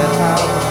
that house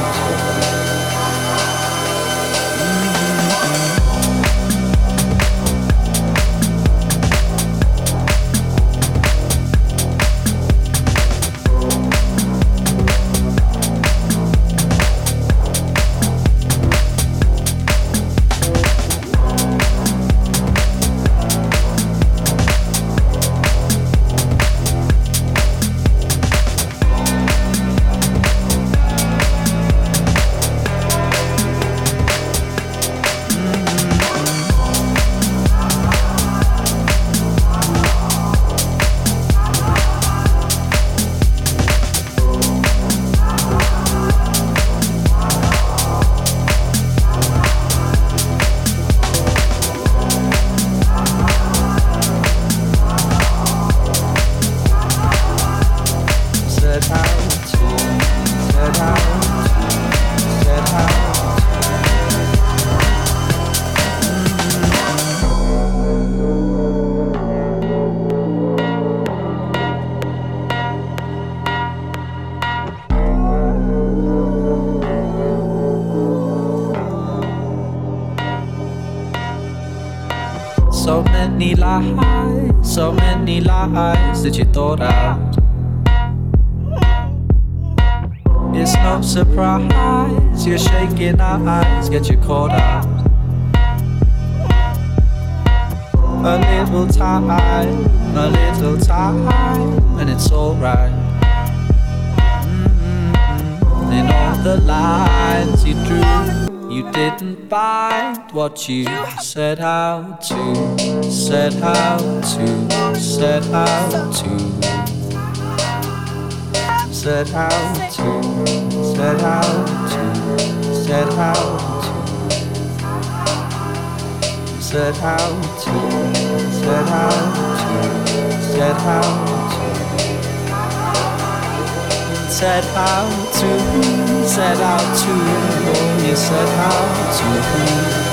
you're shaking eyes, get you caught out. A little time, a little time, and it's alright. Mm-hmm. In all the lines you drew, you didn't find what you set out to, set out to, set out to, set out to, set out to, set out. To, set out. To, set out. To, set out. To, set out to, set out to, oh, set out to.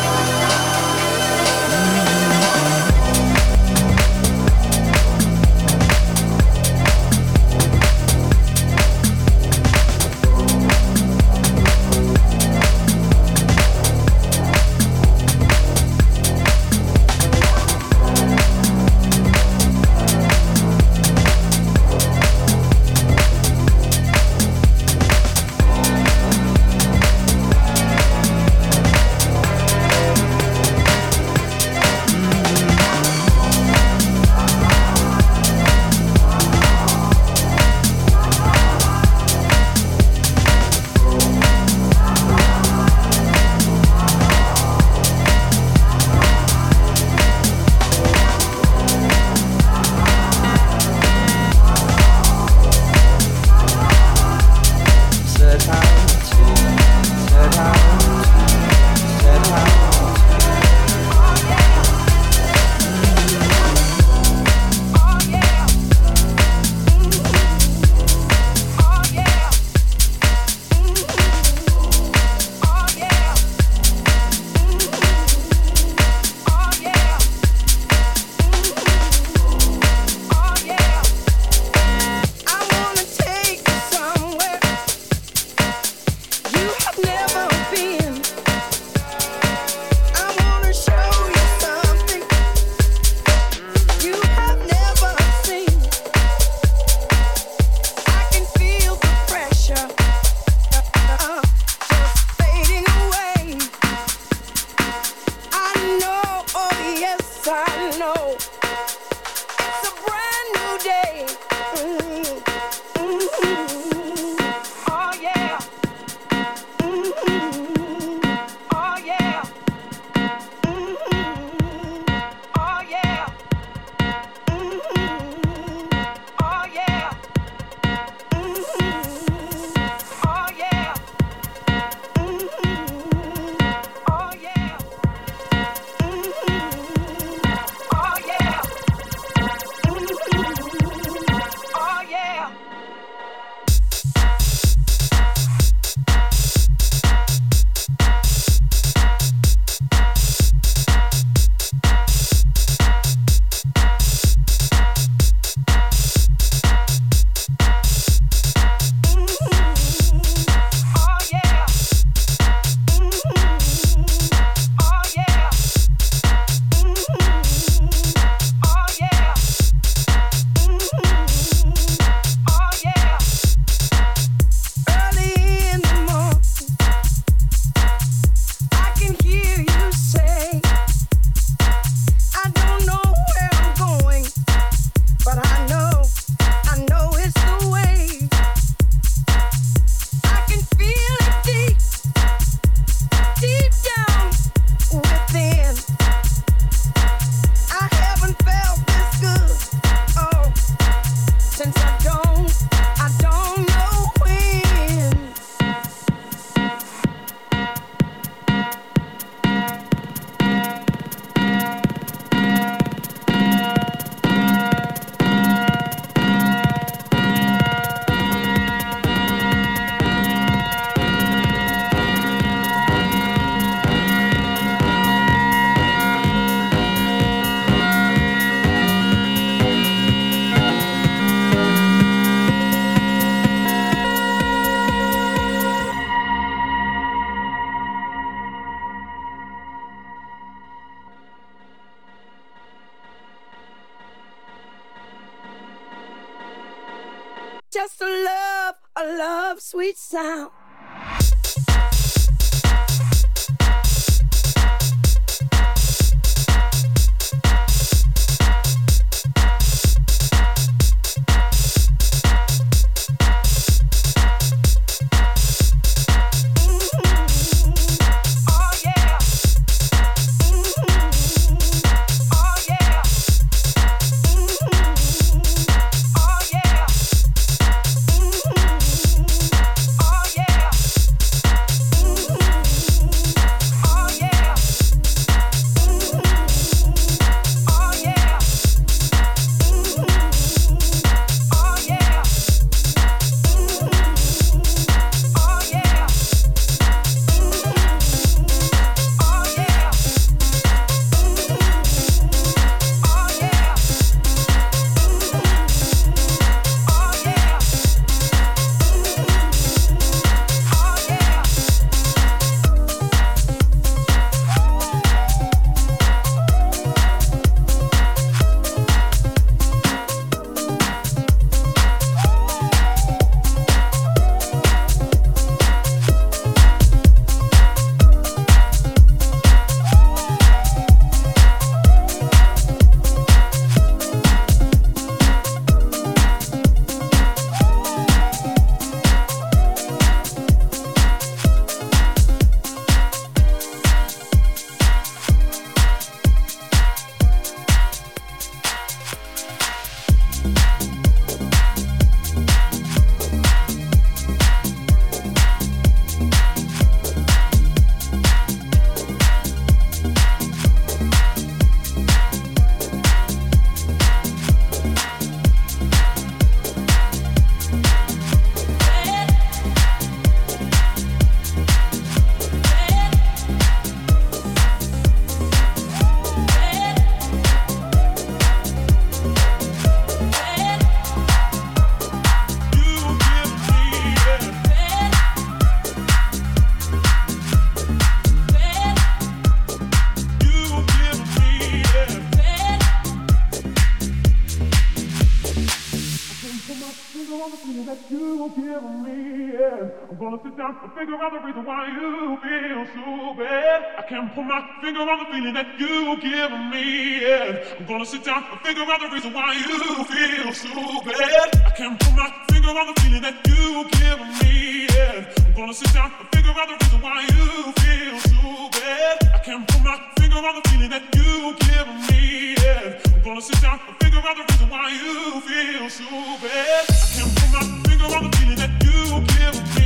Figure out the reason why you feel so bad. I can't put my finger on the feeling that you will give me. Yeah. I'm gonna sit down and figure out the reason why you feel so bad. I can't put my finger on the feeling that you give me. Yeah. I'm gonna sit down and figure out the reason why you feel so bad. I can't put my finger on the feeling that you give me. Yeah. I'm gonna sit down and figure out the reason why you feel so bad. I can't put my finger on the feeling that you give me. Yeah gonna sit down and figure out the reason why you feel so bad. I can't put my finger on the feeling that you give me.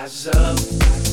It's